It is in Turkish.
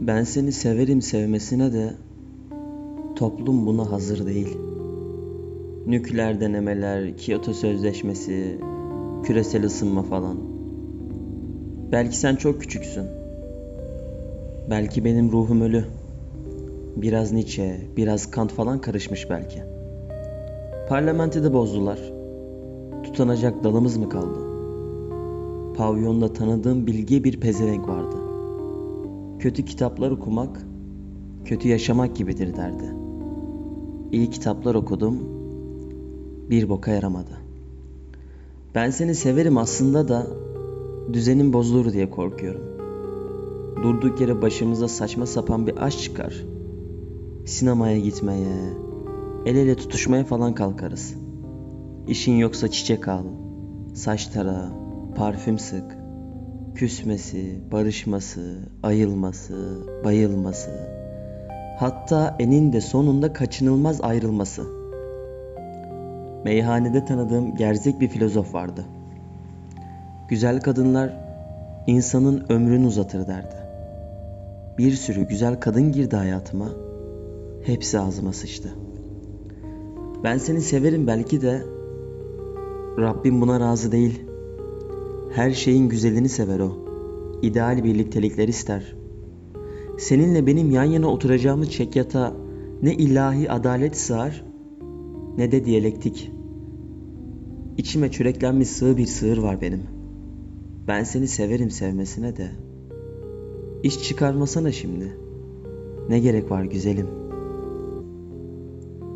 Ben seni severim sevmesine de toplum buna hazır değil. Nükleer denemeler, Kyoto Sözleşmesi, küresel ısınma falan. Belki sen çok küçüksün. Belki benim ruhum ölü. Biraz Nietzsche, biraz Kant falan karışmış belki. Parlamentoda bozdular. Tutanacak dalımız mı kaldı? Pavyonda tanıdığım bilge bir pezevenk vardı. Kötü kitaplar okumak, kötü yaşamak gibidir derdi. İyi kitaplar okudum, bir boka yaramadı. Ben seni severim aslında da düzenin bozulur diye korkuyorum. Durduk yere başımıza saçma sapan bir aşk çıkar. Sinemaya gitmeye, el ele tutuşmaya falan kalkarız. İşin yoksa çiçek al, saç tara, parfüm sık. Küsmesi, barışması, ayılması, bayılması. Hatta eninde sonunda kaçınılmaz ayrılması. Meyhanede tanıdığım gerzek bir filozof vardı. Güzel kadınlar insanın ömrünü uzatır derdi. Bir sürü güzel kadın girdi hayatıma. Hepsi ağzıma sıçtı. Ben seni severim belki de Rabbim buna razı değil. Her şeyin güzelini sever o. İdeal birliktelikler ister. Seninle benim yan yana oturacağımız çekyata ne ilahi adalet sığar ne de diyalektik. İçime çüreklenmiş sığ bir sığır var benim. Ben seni severim sevmesine de. İş çıkarmasana şimdi. Ne gerek var güzelim?